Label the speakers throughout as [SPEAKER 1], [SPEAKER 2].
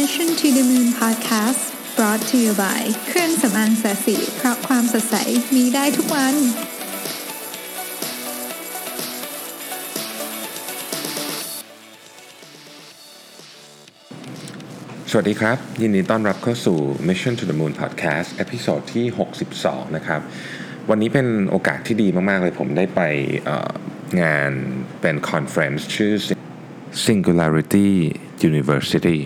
[SPEAKER 1] Mission to the Moon Podcast brought to you by เครื่องสำอางแสนสีเพราะความสดใสมีได้ทุกวัน
[SPEAKER 2] สวัสดีครับ ยินดีต้อนรับเข้าสู่ Mission to the Moon Podcast episode ที่ 62 นะครับ วันนี้เป็นโอกาสที่ดีมาก ๆ เลยผมได้ไปงานเป็น conference ชื่อ Singularity University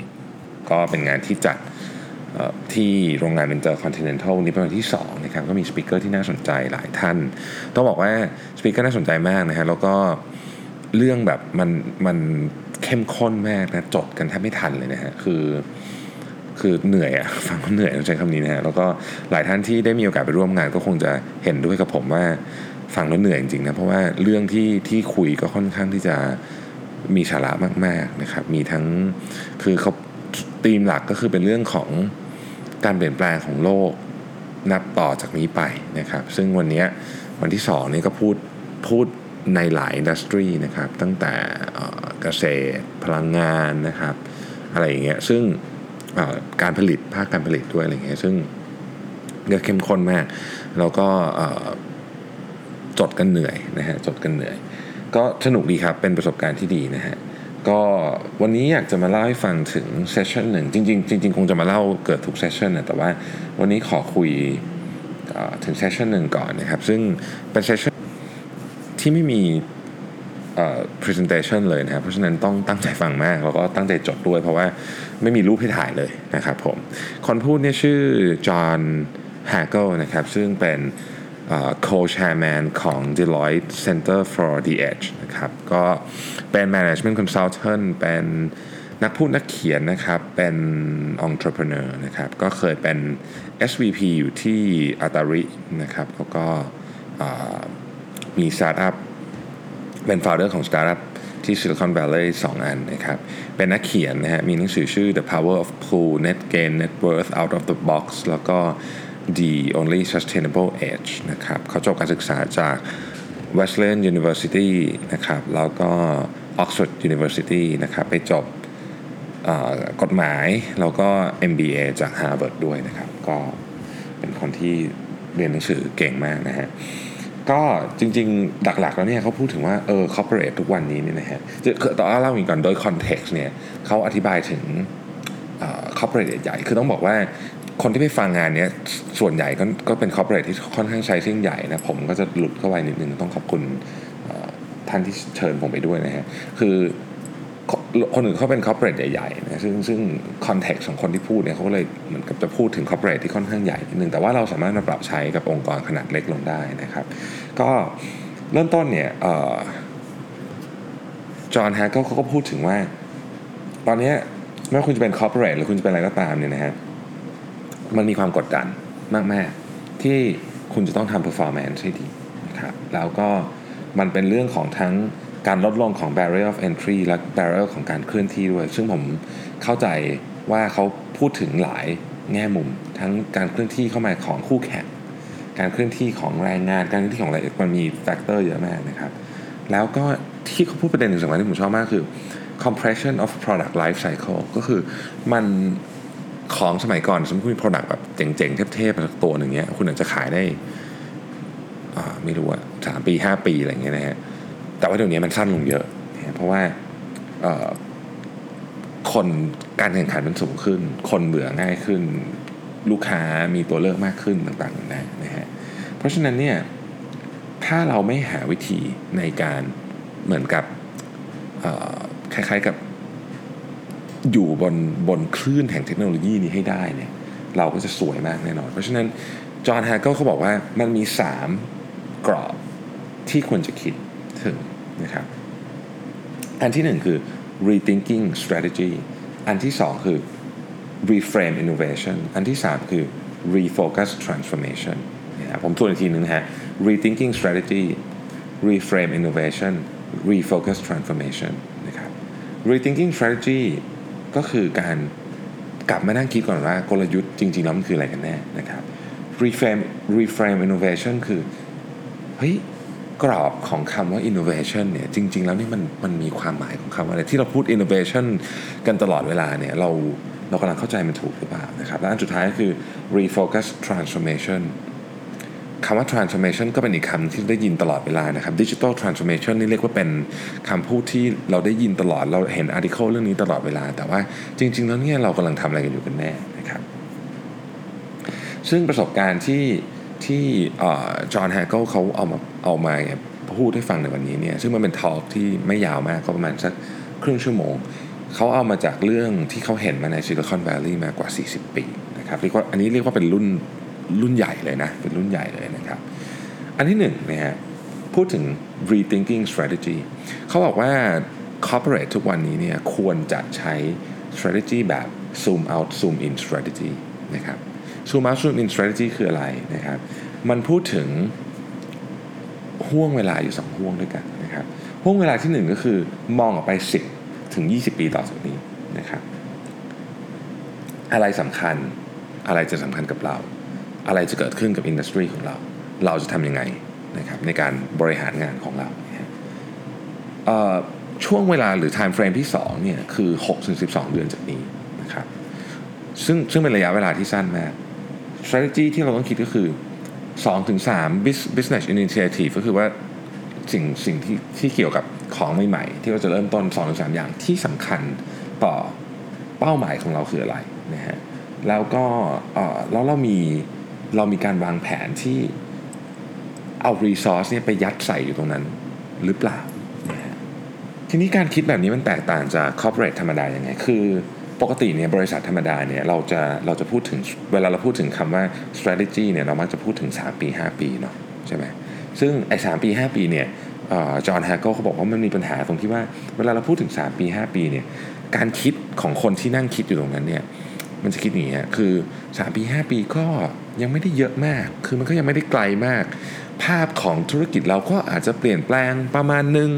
[SPEAKER 2] ก็เป็นงานที่จัดที่โรงงานเ e นเจอร์คอนติเนนทัลนี้เป็นวันที่ 2 นะครับ ก็มี speaker ที่น่าสนใจหลายท่าน ต้องบอกว่า speaker น่าสนใจมากนะฮะแล้วก็เรื่องแบบมันมันเข้มข้นมากนะ จดกันแทบไม่ทันเลยนะฮะคือคือเหนื่อยอะฟังแล้วเหนื่อยต้องใช้คำนี้นะฮะแล้วก็หลายท่านที่ได้มีโอกาสไปร่วมงานก็คงจะเห็นด้วยกับผมว่าฟังแล้วเหนื่อยจริงๆนะเพราะว่าเรื่องที่ที่คุยก็ค่อนข้างที่จะมีสาระมากๆนะครับ มีทั้งคือเขา ธีมหลักก็คือเป็นเรื่องของการเปลี่ยนแปลงของโลกนับต่อจากนี้ไปนะครับ ซึ่งวันนี้วันที่สองนี่ก็พูดพูดในหลายอินดัสทรีนะครับ ตั้งแต่เกษตรพลังงานนะครับ อะไรอย่างเงี้ยซึ่งการผลิตภาคการผลิตด้วยอะไรเงี้ยซึ่งเนื้อเข้มข้นมาก แล้วก็จดกันเหนื่อยนะฮะจดกันเหนื่อย ก็สนุกดีครับเป็นประสบการณ์ที่ดีนะฮะ ก็วันนี้อยากจะมาเล่าให้ฟังถึง session หนึ่งจริงๆจริงๆ คงจะมาเล่าเกือบทุก session นะแต่ว่าวันนี้ขอคุยถึง session หนึ่งก่อนนะครับ ซึ่งเป็น session ที่ไม่มีเอ่อ presentation เลยนะครับ เพราะฉะนั้นต้องตั้งใจฟังมาก แล้วก็ตั้งใจจดด้วย เพราะว่าไม่มีรูปให้ถ่ายเลยนะครับผม คนพูดเนี่ยชื่อ John Hagel นะครับ ซึ่งเป็น co-chairman ของ Deloitte Center for the Edge นะครับ ก็เป็น management consultant เป็นนักพูดนักเขียนนะครับ เป็น entrepreneur นะครับ ก็เคยเป็น SVP อยู่ที่ Atari นะครับ แล้วก็มีสตาร์ทอัพเป็น founder ของ startup ที่ Silicon Valley 2 อันนะครับ เป็นนักเขียนนะฮะ มีหนังสือชื่อ The Power of Pool Net Gain Net Worth Out of the Box แล้วก็ The Only Sustainable Edge นะครับเขาจบการศึกษาจาก Wesleyan University นะครับแล้วก็ Oxford University นะครับไปจบกฎหมายแล้วก็ MBA จาก Harvard ด้วยนะครับ ก็เป็นคนที่เรียนหนังสือเก่งมากนะฮะก็จริงๆ หลักๆ แล้วเนี่ยเขาพูดถึงว่าเออ corporate ทุกวันนี้เนี่ยนะฮะจะคือต่อเล่าอีกก่อนโดย context เนี่ยเขาอธิบายถึงเอ่อ corporate ใหญ่ คือต้องบอกว่า คนที่ไปฟังงานเนี้ยส่วนใหญ่ก็ก็เป็น corporate ที่ค่อนข้างใช้ซึ่งใหญ่นะผมก็จะหลุดเข้าไปนิดนึงต้องขอบคุณท่านที่เชิญผมไปด้วยนะฮะคือคนอื่นเขาเป็น corporate ใหญ่ๆนะซึ่งซึ่ง context ของคนที่พูดเนี่ยเขาก็เลยเหมือนกับจะพูดถึง corporate ที่ค่อนข้างใหญ่นิดนึงแต่ว่าเราสามารถมาปรับใช้กับองค์กรขนาดเล็กลงได้นะครับ ก็เริ่มต้นเนี่ยจอห์นแฮกเกิลเขาก็พูดถึงว่า ตอนนี้ไม่ว่าคุณจะเป็น corporate หรือคุณจะเป็นอะไรก็ตามเนี่ยนะฮะ มันมีความกดดันมาก ๆ ที่คุณจะต้องทำ performance ให้ดีนะครับแล้วก็มันเป็นเรื่องของทั้งการลดลงของ barrier of entry และ barrier ของการเคลื่อนที่ด้วย ซึ่งผมเข้าใจว่าเขาพูดถึงหลายแง่มุม ทั้งการเคลื่อนที่เข้ามาของคู่แข่ง การเคลื่อนที่ของแรงงาน การเคลื่อนที่ของอะไรมันมี factor เยอะมากนะครับ แล้วก็ที่เขาพูดประเด็นหนึ่งสำคัญที่ผมชอบมากคือ compression of product life cycle ก็คือมัน ของสมัยก่อนสมมติคุณมี product แบบเจ๋งๆ เทพๆสักตัวหนึ่งเนี้ยคุณอาจจะขายได้อ่าไม่รู้อะสามปีห้าปีอะไรอย่างเงี้ยนะฮะแต่ว่าเดี๋ยวนี้มันสั้นลงเยอะนะเพราะว่าคนการแข่งขันมันสูงขึ้น คนเบื่อง่ายขึ้น ลูกค้ามีตัวเลือกมากขึ้นต่างๆนะนะฮะเพราะฉะนั้นเนี่ยถ้าเราไม่หาวิธีในการเหมือนกับคล้ายๆกับ อยู่บนบนคลื่นแห่งเทคโนโลยีนี้ให้ได้เนี่ยเราก็จะสวยมากแน่นอน เพราะฉะนั้นจอห์นแฮกเกิลเขาบอกว่ามันมี 3 กรอบที่ควรจะคิดถึงนะครับอันที่หนึ่งคือ rethinking strategy อันที่สองคือ reframe innovation อันที่สามคือ refocus transformation นะครับผมทวนอีกทีนึงนะฮะ rethinking strategy reframe innovation refocus transformation นะครับ rethinking strategy ก็คือการกลับมานั่งคิดก่อนว่ากลยุทธ์จริง ๆ แล้วมันคืออะไรกันแน่นะครับ reframe reframe innovation คือเฮ้ยกรอบของคำว่า innovation เนี่ยจริง ๆ แล้วนี่มันมันมีความหมายของคำว่าอะไรที่เราพูด innovation กันตลอดเวลาเนี่ยเราเรากำลังเข้าใจมันถูกหรือเปล่านะครับและอันสุดท้ายก็คือ refocus transformation คำว่า transformation ก็เป็นอีกคำที่ได้ยินตลอดเวลานะครับ digital transformation นี่เรียกว่าเป็นคำพูดที่เราได้ยินตลอดเราเห็น article เรื่องนี้ตลอดเวลา แต่ว่าจริง ๆ แล้วเนี่ยเรากำลังทำอะไรกันอยู่กันแน่นะครับ ซึ่งประสบการณ์ที่ที่ John Hagel เขาเอามาเอามาพูดให้ฟังในวันนี้เนี่ยซึ่งมันเป็น talk ที่ไม่ยาวมากก็ประมาณสักครึ่งชั่วโมง เขาเอามาจากเรื่องที่เขาเห็นมาใน Silicon Valley มากว่า 40 ปีนะครับเรียกว่าอันนี้เรียกว่าเป็นรุ่น รุ่นใหญ่เลยนะ เป็นรุ่นใหญ่เลยนะครับ อันที่หนึ่งนะฮะพูดถึง rethinking strategy เขาบอกว่า corporate ทุกวันนี้เนี่ยควรจะใช้ strategy แบบ zoom out zoom in strategy นะครับ zoom out zoom in strategy คืออะไรนะครับ มันพูดถึงห่วงเวลาอยู่สองห่วงด้วยกันนะครับห่วงเวลาที่หนึ่งก็คือมองออกไป 10 ถึง 20 ปีต่อจากนี้นะครับ อะไรสำคัญอะไรจะสำคัญกับเรา อะไรจะเกิดขึ้นกับอินดัสทรีของเรา เราจะทำยังไงนะครับในการบริหารงานของเราช่วงเวลาหรือ time frame ที่ 2 เนี่ย คือ6-12 เดือนจากนี้นะครับ ซึ่งซึ่งเป็นระยะเวลาที่สั้นมาก strategy ที่เราต้องคิดก็คือ2-3 business initiative ก็คือว่าสิ่งสิ่งที่ที่เกี่ยวกับของใหม่ๆ ที่เราจะเริ่มต้น2-3อย่างที่สำคัญต่อเป้าหมายของเราคืออะไรนะฮะ แล้วก็แล้วเรามี เรามีการวางแผนที่เอา resource เนี่ยไปยัดใส่อยู่ตรงนั้นหรือเปล่า ทีนี้การคิดแบบนี้มันแตกต่างจาก corporate ธรรมดาอย่างไง คือปกติเนี่ยบริษัทธรรมดาเนี่ยเราจะเราจะพูดถึงเวลาเราพูดถึงคำว่า strategy เนี่ยเรามักจะพูดถึง 3 ปี 5 ปีเนาะใช่ไหมซึ่งไอ้สปี 5 ปีเนี่ยจอห์นแฮกเกิลเขาบอกว่ามันมีปัญหาตรงที่ว่าเวลาเราพูดถึง 3 ปี 5 ปีเนี่ยการคิดของคนที่นั่งคิดอยู่ตรงนั้นเนี่ย มันจะคิดอย่างนี้คือ 3 ปี 5 ปีก็ยังไม่ได้เยอะมาก คือมันก็ยังไม่ได้ไกลมาก ภาพของธุรกิจเราก็อาจจะเปลี่ยนแปลงประมาณนึง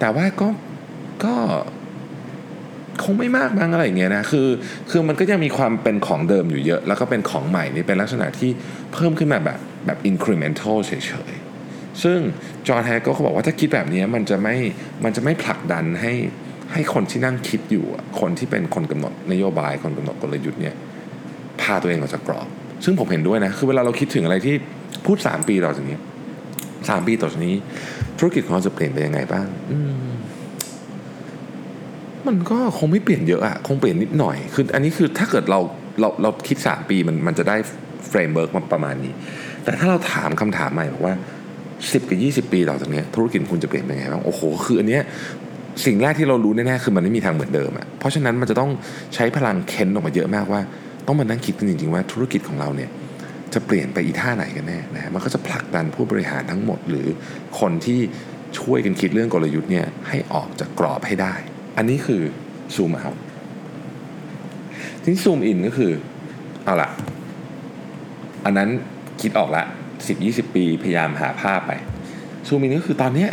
[SPEAKER 2] แต่ว่าก็ก็คงไม่มากบ้างอะไรเงี้ยนะคือคือมันก็ยังมีความเป็นของเดิมอยู่เยอะ แล้วก็เป็นของใหม่นี่เป็นลักษณะที่เพิ่มขึ้นมาแบบแบบ incremental เฉยๆ ซึ่งจอห์นแฮกก็เขาบอกว่าถ้าคิดแบบนี้มันจะไม่มันจะไม่ผลักดันให้ ให้คนที่นั่งคิดอยู่ คนที่เป็นคนกำหนดนโยบายคนกำหนดกลยุทธ์เนี่ยพาตัวเองออกจากกรอบ ซึ่งผมเห็นด้วยนะ คือเวลาเราคิดถึงอะไรที่พูด 3 ปีต่อจากนี้สามปีต่อจากนี้ ธุรกิจของเราจะเปลี่ยนไปยังไงบ้างมันก็คงไม่เปลี่ยนเยอะอะคงเปลี่ยนนิดหน่อย คืออันนี้คือถ้าเกิดเราเราเราคิด 3 ปีมันมันจะได้framework มาประมาณนี้ แต่ถ้าเราถามคำถามใหม่บอกว่า 10 กับ 20 ปีต่อจากนี้ธุรกิจคุณจะเปลี่ยนไปยังไงบ้าง โอ้โห คืออันเนี้ย สิ่งแรกที่เรารู้แน่ๆคือมันไม่มีทางเหมือนเดิมอะเพราะฉะนั้นมันจะต้องใช้พลังเค้นออกมาเยอะมากว่า ต้องมานั่งคิดกันจริงๆว่าธุรกิจของเราเนี่ยจะเปลี่ยนไปอีท่าไหนกันแน่นะมันก็จะผลักดันผู้บริหารทั้งหมด หรือคนที่ช่วยกันคิดเรื่องกลยุทธ์เนี่ยให้ออกจากกรอบให้ได้ อันนี้คือ zoom outทีนี้ zoom in ก็คือเอาละอันนั้นคิดออกละสิบยี่สิบปีพยายามหาภาพไป zoom in ก็คือตอนเนี้ย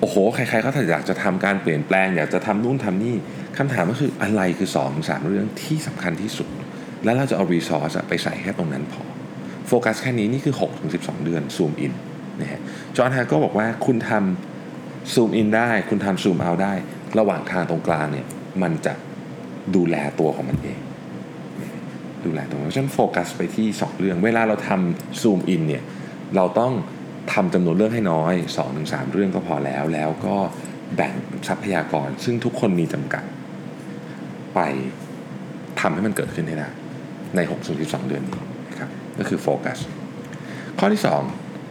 [SPEAKER 2] โอ้โห ใครๆก็อยากจะทำการเปลี่ยนแปลง อยากจะทำนู่นทำนี่คำถามก็คืออะไรคือสองสามเรื่องที่สำคัญที่สุด แล้วเราจะเอา resource ไปใส่แค่ตรงนั้นพอ โฟกัสแค่นี้นี่คือ6-12เดือน zoom in นะฮะจอห์นฮาก็บอกว่าคุณทำ zoom in ได้ คุณทำ zoom out ได้ ระหว่างทางตรงกลางเนี่ยมันจะดูแลตัวของมันเอง ดูแลตรงนั้นฉันโฟกัสไปที่ 2 เรื่อง เวลาเราทำซูมอินเนี่ยเราต้อง ทำจำนวนเรื่องให้น้อย 2-3 เรื่องก็พอแล้ว แล้วก็แบ่งทรัพยากร ซึ่งทุกคนมีจำกัด ไปทำให้มันเกิดขึ้นให้ได้ใน6 2เดือนนี้นะครับก็คือโฟกัสข้อที่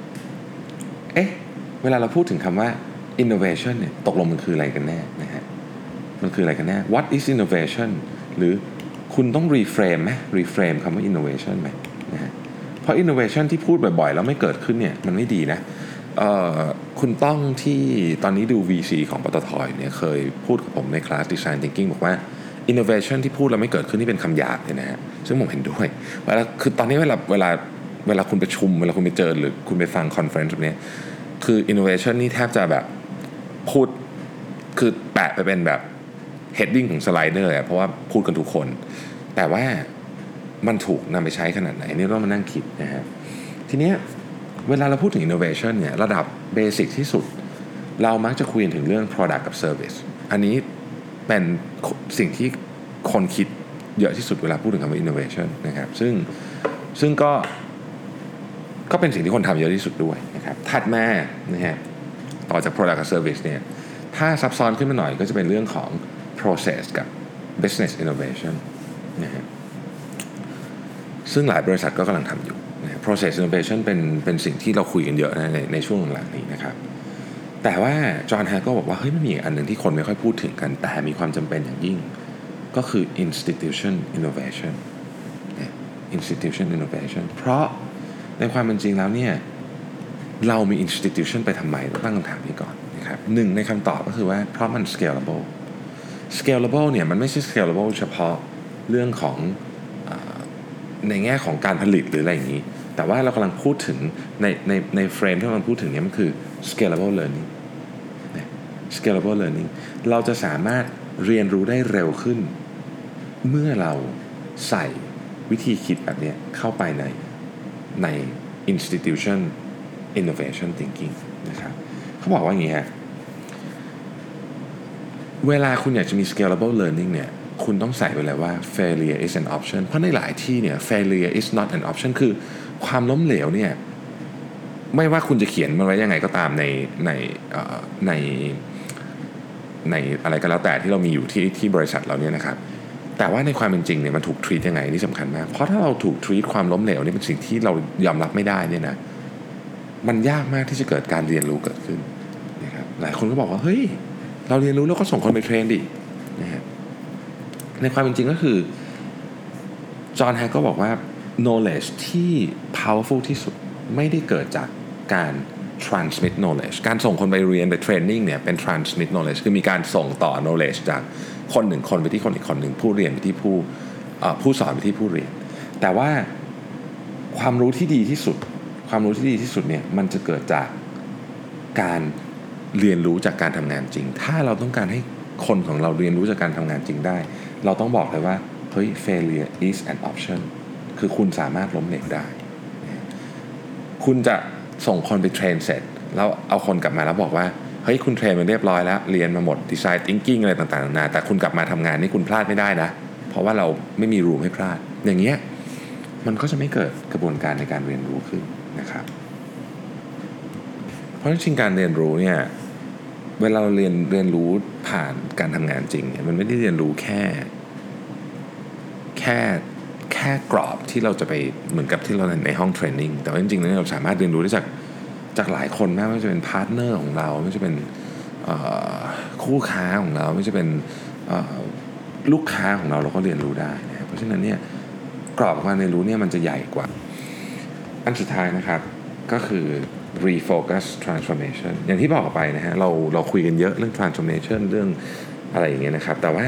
[SPEAKER 2] 2 เอ๊ะ เวลาเราพูดถึงคำว่า innovation เนี่ยตกลงมันคืออะไรกันแน่นะฮะมันคืออะไรกันแน่ what is innovation หรือคุณต้อง reframe ไหม reframe คำว่า innovation ไหมนะฮะ ราะ innovation ที่พูดบ่อยๆ แล้วไม่เกิดขึ้นเนี่ยมันไม่ดีนะคุณต้องที่ตอนนี้ดู VC ของปตทเนี่ยเคยพูดกับผมในคลาส Design Thinking บอกว่า innovation ที่พูดแล้วไม่เกิดขึ้นนี่เป็นคำหยาบเลยนะฮะซึ่งผมเห็นด้วยเวลาคือตอนนี้เวลาเวลาเวลาคุณประชุม เวลาคุณไปเจอหรือคุณไปฟัง conference แบบนี้คือ innovation นี่แทบจะแบบพูดคือแปะไปเป็นแบบ heading ของสไลด์เลยเพราะว่าพูดกันทุกคน แต่ว่า มันถูกนำไปใช้ขนาดไหนนี่ต้องมานั่งคิดนะฮะทีนี้เวลาเราพูดถึง innovation เนี่ยระดับ basic ที่สุด เรามักจะคุยถึงเรื่อง product กับ service อันนี้เป็นสิ่งที่คนคิดเยอะที่สุดเวลาพูดถึงคำว่า innovation นะครับซึ่งซึ่งก็ก็เป็นสิ่งที่คนทำเยอะที่สุดด้วยนะครับถัดมานะฮะต่อจาก product กับ service เนี่ยถ้าซับซ้อนขึ้นมาหน่อยก็จะเป็นเรื่องของ process กับ business innovation นะฮะ ซึ่งหลายบริษัทก็กำลังทำอยู่ process innovation เป็นเป็นสิ่งที่เราคุยกันเยอะนะในในช่วงหลังนี้นะครับ แต่ว่าจอห์นแฮกก็บอกว่าเฮ้ยมันมีอันหนึ่งที่คนไม่ค่อยพูดถึงกัน แต่มีความจำเป็นอย่างยิ่ง ก็คือ institution innovation institution innovation เพราะในความเป็นจริงแล้วเนี่ยเรามี institution ไปทำไมตั้งคำถามนี้ก่อนนะครับหนึ่งในคำตอบก็คือว่าเพราะมัน scalable scalable เนี่ยมันไม่ใช่ scalable เฉพาะเรื่องของ ในแง่ของการผลิตหรืออะไรอย่างนี้ แต่ว่าเรากำลังพูดถึงในในในเฟรมที่เรากำลังพูดถึงเนี่ยมันคือ scalable learning scalable learning เราจะสามารถเรียนรู้ได้เร็วขึ้น เมื่อเราใส่วิธีคิดแบบนี้เข้าไปในใน institution innovation thinking นะครับเขาบอกว่าอย่างนี้ฮะเวลาคุณอยากจะมี scalable learning เนี่ย คุณต้องใส่ไปเลยว่า failure is an option เพราะในหลายที่เนี่ย failure is not an option คือความล้มเหลวเนี่ยไม่ว่าคุณจะเขียนมันไว้ยังไงก็ตามในในในในอะไรก็แล้วแต่ที่เรามีอยู่ที่ที่บริษัทเราเนี่ยนะครับ แต่ว่าในความเป็นจริงเนี่ยมันถูกทรีตยังไงนี่สำคัญมาก เพราะถ้าเราถูกทรีตความล้มเหลวนี่เป็นสิ่งที่เรายอมรับไม่ได้เนี่ยนะมันยากมากที่จะเกิดการเรียนรู้เกิดขึ้นนะครับหลายคนก็บอกว่าเฮ้ยเราเรียนรู้แล้วก็ส่งคนไปเทรนดินะฮะ ในความเป็นจริงก็คือ จอห์นแฮกก็บอกว่า knowledge ที่ powerful ที่สุดไม่ได้เกิดจากการ transmit knowledge การส่งคนไปเรียนไป training เนี่ยเป็น transmit knowledge คือมีการส่งต่อ knowledge จากคนหนึ่งคนไปที่คนอีกคนหนึ่งผู้เรียนไปที่ผู้ผู้สอนไปที่ผู้เรียน แต่ว่าความรู้ที่ดีที่สุด ความรู้ที่ดีที่สุดเนี่ยมันจะเกิดจากการเรียนรู้จากการทำงานจริง ถ้าเราต้องการให้คนของเราเรียนรู้จากการทำงานจริงได้ เราต้องบอกเลยว่าเฮ้ย failure is an option คือคุณสามารถล้มเหลวได้ คุณจะส่งคนไปเทรนเสร็จ แล้วเอาคนกลับมาแล้วบอกว่า เฮ้ย คุณเทรนมาเรียบร้อยแล้ว เรียนมาหมดดีไซน์ทิงกิ้งอะไรต่างๆนานาแต่คุณกลับมาทำงานนี่คุณพลาดไม่ได้นะ เพราะว่าเราไม่มีรูมให้พลาด อย่างเงี้ยมันก็จะไม่เกิดกระบวนการในการเรียนรู้ขึ้นนะครับ เพราะจริงการเรียนรู้เนี่ย เวลาเราเรียนเรียนรู้ผ่านการทำงานจริงเนี่ยมันไม่ได้เรียนรู้แค่ แค่แค่กรอบที่เราจะไปเหมือนกับที่เราในห้อง training แต่ว่าจริงๆแล้วเราสามารถเรียนรู้ได้จากจากหลายคนมากไม่ว่าจะเป็น partner ของเราไม่ว่าจะเป็นคู่ค้าของเราไม่ว่าจะเป็นลูกค้าของเราเราก็เรียนรู้ได้นะเพราะฉะนั้นเนี่ยกรอบการเรียนรู้เนี่ยมันจะใหญ่กว่า อันสุดท้ายนะครับก็คือ refocus transformation อย่างที่บอกไปนะฮะเราเราคุยกันเยอะเรื่อง transformation เรื่องอะไรอย่างเงี้ยนะครับ แต่ว่า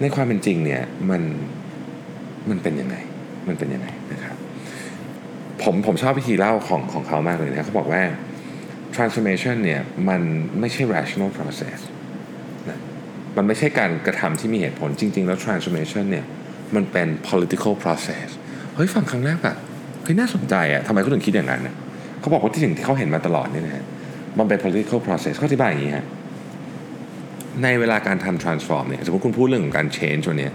[SPEAKER 2] ในความเป็นจริงเนี่ยมันมันเป็นยังไงมันเป็นยังไงนะครับผมผมชอบวิธีเล่าของของเขามากเลยนะเขาบอกว่า transformation เนี่ยมันไม่ใช่ rational process นะมันไม่ใช่การกระทำที่มีเหตุผลจริง ๆ แล้ว transformation เนี่ยมันเป็น political process เฮ้ยฟังครั้งแรกแบบเฮ้ยน่าสนใจอะทำไมเขาถึงคิดอย่างนั้นนะ เขาบอกว่าที่สิ่งที่เขาเห็นมาตลอดนี่นะฮะมันเป็น political process เขาอธิบายอย่างนี้ฮะในเวลาการทำ transform เนี่ยสมมติคุณพูดเรื่องของการ change ตัวเนี้ย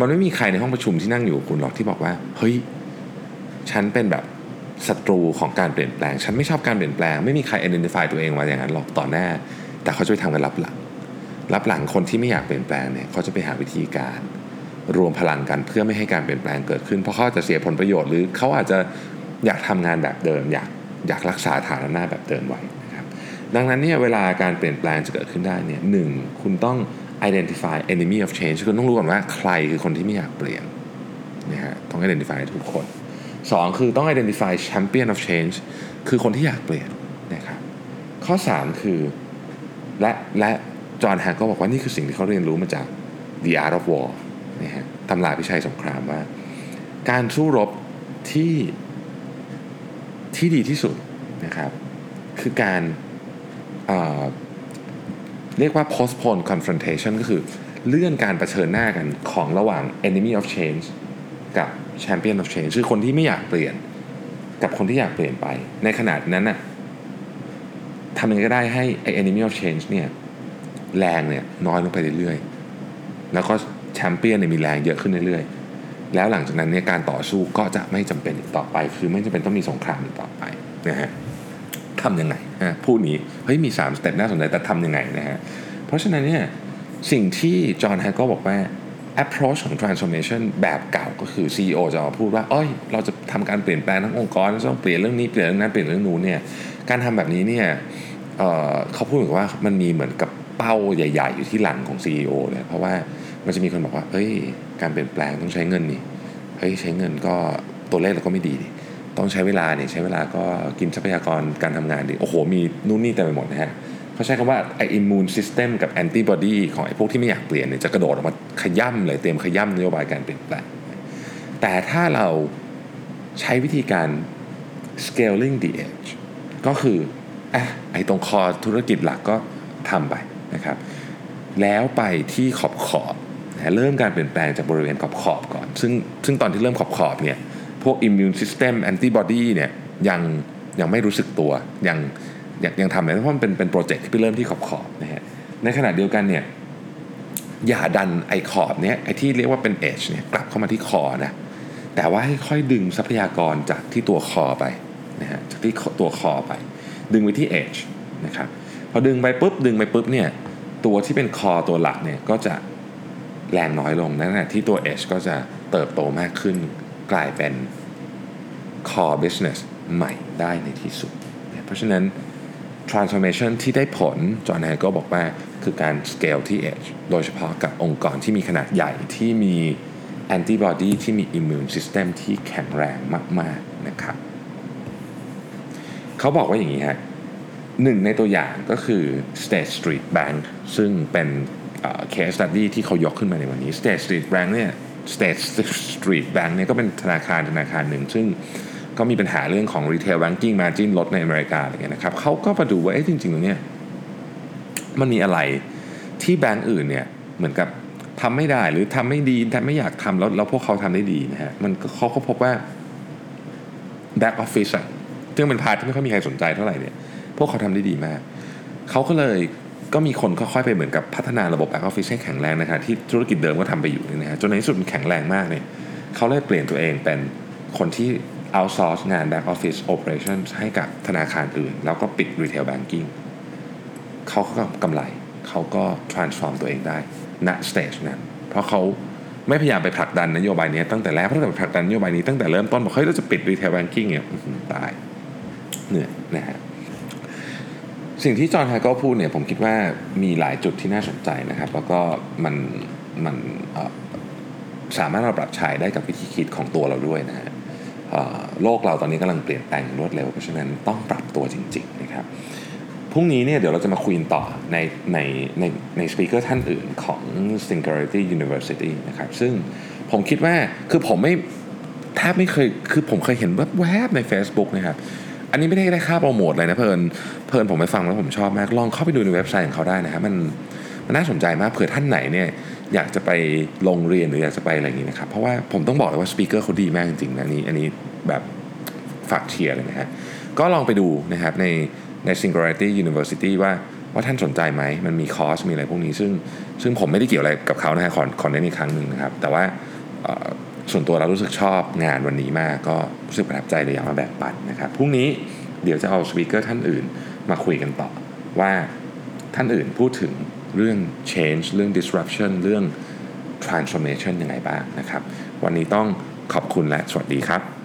[SPEAKER 2] มันไม่มีใครในห้องประชุมที่นั่งอยู่คุณหรอกที่บอกว่า เฮ้ย ฉันเป็นแบบศัตรูของการเปลี่ยนแปลง ฉันไม่ชอบการเปลี่ยนแปลง ไม่มีใคร identify ตัวเองมาอย่างนั้นหรอกต่อหน้า แต่เขาจะไปทำกันรับหลัง รับหลังคนที่ไม่อยากเปลี่ยนแปลงเนี่ยเขาจะไปหาวิธีการ รวมพลังกันเพื่อไม่ให้การเปลี่ยนแปลงเกิดขึ้น เพราะเขาจะเสียผลประโยชน์หรือเขาอาจจะอยากทำงานแบบเดิมอยาก อยากรักษาฐานะหน้าแบบเดิมไว้นะครับดังนั้นเนี่ยเวลาการเปลี่ยนแปลงจะเกิดขึ้นได้เนี่ยหนึ่งคุณต้อง identify enemy of change คุณต้องรู้ก่อนว่าใครคือคนที่ไม่อยากเปลี่ยนนะฮะต้อง identify ทุกคนสองคือต้อง identify champion of change คือคนที่อยากเปลี่ยนนะครับข้อ 3 คือ และและจอห์นแฮกก็บอกว่านี่คือสิ่งที่เขาเรียนรู้มาจาก The Art of War นะฮะตำราพิชัยสงครามว่า การสู้รบที่ ที่ดีที่สุดนะครับ คือการเเรียกว่า postpone confrontation ก็คือเลื่อนการรเผชิญหน้ากันของระหว่าง enemy of change กับ champion of change คือคนที่ไม่อยากเปลี่ยน กับคนที่อยากเปลี่ยนไป ในขนาดนั้นน่ะทำยังไงก็ได้ให้ไอ้ enemy of change เนี่ยแรงเนี่ยน้อยลงไปเรื่อยๆ แล้วก็แชมเปี้ยนเนี่ยมีแรงเยอะขึ้นเรื่อยๆ แล้วหลังจากนั้นเนี่ยการต่อสู้ก็จะไม่จำเป็นอีกต่อไป คือไม่จำเป็นต้องมีสงครามอีกต่อไปนะฮะทำยังไงนะพูดนี้เฮ้ยมี3สเต็ปน่าสนใจแต่ทำยังไงนะฮะเพราะฉะนั้นเนี่ยสิ่งที่จอห์นแฮกก็บอกว่า approach ของ transformation แบบเก่าก็คือ CEO จะมาพูดว่าเอ้ย เราจะทำการเปลี่ยนแปลงทั้งองค์กรต้องเปลี่ยนเรื่องนี้เปลี่ยนเรื่องนั้นเปลี่ยนเรื่องนู้นเนี่ยการทำแบบนี้เนี่ยเเขาพูดเหมือนว่ามันมีเหมือนกับเป้าใหญ่ ๆ อยู่ที่หลังของ CEO เลยเพราะว่า มันจะมีคนบอกว่าเฮ้ย การเปลี่ยนแปลงต้องใช้เงินนี่เฮ้ยใช้เงินก็ตัวเลขเราก็ไม่ดีดิต้องใช้เวลาเนี่ยใช้เวลาก็กินทรัพยากรการทำงานดิโอ้โห มีนู่นนี่เต็มไปหมดนะฮะเขาใช้คำว่าไอ immune system กับ antibody ของไอพวกที่ไม่อยากเปลี่ยนเนี่ยจะกระโดดออกมาขย้ำเลยเตรียมขย้ำนโยบายการเปลี่ยนแปลง แต่ถ้าเราใช้วิธีการ scaling the edge ก็คืออะไอตรงคอธุรกิจหลักก็ทำไปนะครับ แล้วไปที่ขอบขอบ เริ่มการเปลี่ยนแปลงจากบริเวณขอบขอบก่อน ซึ่งซึ่งตอนที่เริ่มขอบขอบเนี่ยพวก immune system antibody เนี่ยยังยังไม่รู้สึกตัว ยังยังยังทำเลยเพราะมันเป็นเป็นโปรเจกต์ที่ไปเริ่มที่ขอบขอบนะฮะในขณะเดียวกันเนี่ยอย่าดันไอขอบเนี่ยไอที่เรียกว่าเป็น edge เนี่ยกลับเข้ามาที่คอนะแต่ว่าให้ค่อยดึงทรัพยากรจากที่ตัวคอไปนะฮะจากที่ตัวคอไป ดึงไปที่ edge นะครับพอดึงไปปุ๊บดึงไปปุ๊บเนี่ยตัวที่เป็นคอตัวหลักเนี่ยก็จะ แรงน้อยลงนั่นแหละที่ตัว edge ก็จะเติบโตมากขึ้นกลายเป็น core business ใหม่ได้ในที่สุด เพราะฉะนั้น transformation ที่ได้ผล จอห์นแฮก็บอกว่าคือการ scale ที่ edge โดยเฉพาะกับองค์กรที่มีขนาดใหญ่ที่มี antibody ที่มี immune system ที่แข็งแรงมาก ๆ นะครับ เขาบอกว่าอย่างนี้ฮะหนึ่งในตัวอย่างก็คือ State Street Bank ซึ่งเป็น case study ที่เขายกขึ้นมาในวันนี้ State Street Bank เนี่ย State Street Bank เนี่ยก็เป็นธนาคารธนาคารหนึ่ง ซึ่งก็มีปัญหาเรื่องของ retail banking margin ลดในอเมริกาอะไรเงี้ยนะครับเขาก็มาดูว่าเอ๊ะจริงๆตรงเนี้ยมันมีอะไรที่แบงก์อื่นเนี่ยเหมือนกับทำไม่ได้หรือทำไม่ดีทำไม่อยากทำแล้วแล้วพวกเขาทำได้ดีนะฮะมันเขาก็พบว่า back office อะซึ่งเป็นพาร์ทที่ไม่ค่อยมีใครสนใจเท่าไหร่เนี่ย พวกเขาทำได้ดีมาก เขาก็เลย ก็มีคนค่อยๆไปเหมือนกับพัฒนาระบบ back office ให้แข็งแรงนะครับที่ธุรกิจเดิมก็ทำไปอยู่นี่นะฮะจนในที่สุดมันแข็งแรงมากเนี่ยเขาเลยเปลี่ยนตัวเองเป็นคนที่ outsource งาน back office operations ให้กับธนาคารอื่น แล้วก็ปิด retail banking เขาก็กำไรเขาก็ transform ตัวเองได้ณ stage นั้น เพราะเขาไม่พยายามไปผลักดันนโยบายนี้ตั้งแต่แรกเพราะถ้าไปผลักดันนโยบายนี้ตั้งแต่เริ่มต้นบอกเฮ้ยเราจะปิด retail banking เนี่ยตายเหนื่อยนะฮะ สิ่งที่จอห์นไฮก็พูดเนี่ยผมคิดว่ามีหลายจุดที่น่าสนใจนะครับ แล้วก็มันมันสามารถเราปรับใช้ได้กับวิธีคิดของตัวเราด้วยนะฮะโลกเราตอนนี้กำลังเปลี่ยนแปลงรวดเร็ว เพราะฉะนั้นต้องปรับตัวจริง ๆ นะครับพรุ่งนี้เนี่ยเดี๋ยวเราจะมาคุยต่อในในในใน speaker ท่านอื่นของ Singularity University นะครับซึ่งผมคิดว่าคือผมไม่แทบไม่เคยคือผมเคยเห็นแวบๆใน Facebook นะครับ อันนี้ไม่ได้ได้ค่าโปรโมทเลยนะเพลินเพลินผมไปฟังแล้วผมชอบมากลองเข้าไปดูในเว็บไซต์ของเขาได้นะครับมันมันน่าสนใจมากเผื่อท่านไหนเนี่ยอยากจะไปลงเรียนหรืออยากจะไปอะไรอย่างนี้นะครับ เพราะว่าผมต้องบอกเลยว่า speaker เขาดีมากจริงๆนะนี้อันนี้แบบฝากเชียร์เลยนะฮะก็ลองไปดูนะครับในใน Singularity University ว่าว่าท่านสนใจไหม มันมีคอร์สมีอะไรพวกนี้ ซึ่งซึ่งผมไม่ได้เกี่ยวอะไรกับเขานะฮะขอขอเน้นอีกครั้งหนึ่งนะครับ แต่ว่า ส่วนตัวเรารู้สึกชอบงานวันนี้มากก็รู้สึกประทับใจเลยอยากมาแบ่งปันนะครับพรุ่งนี้เดี๋ยวจะเอาสปีกเกอร์ท่านอื่นมาคุยกันต่อ ว่าท่านอื่นพูดถึงเรื่อง change เรื่อง disruption เรื่อง transformation ยังไงบ้างนะครับ วันนี้ต้องขอบคุณและสวัสดีครับ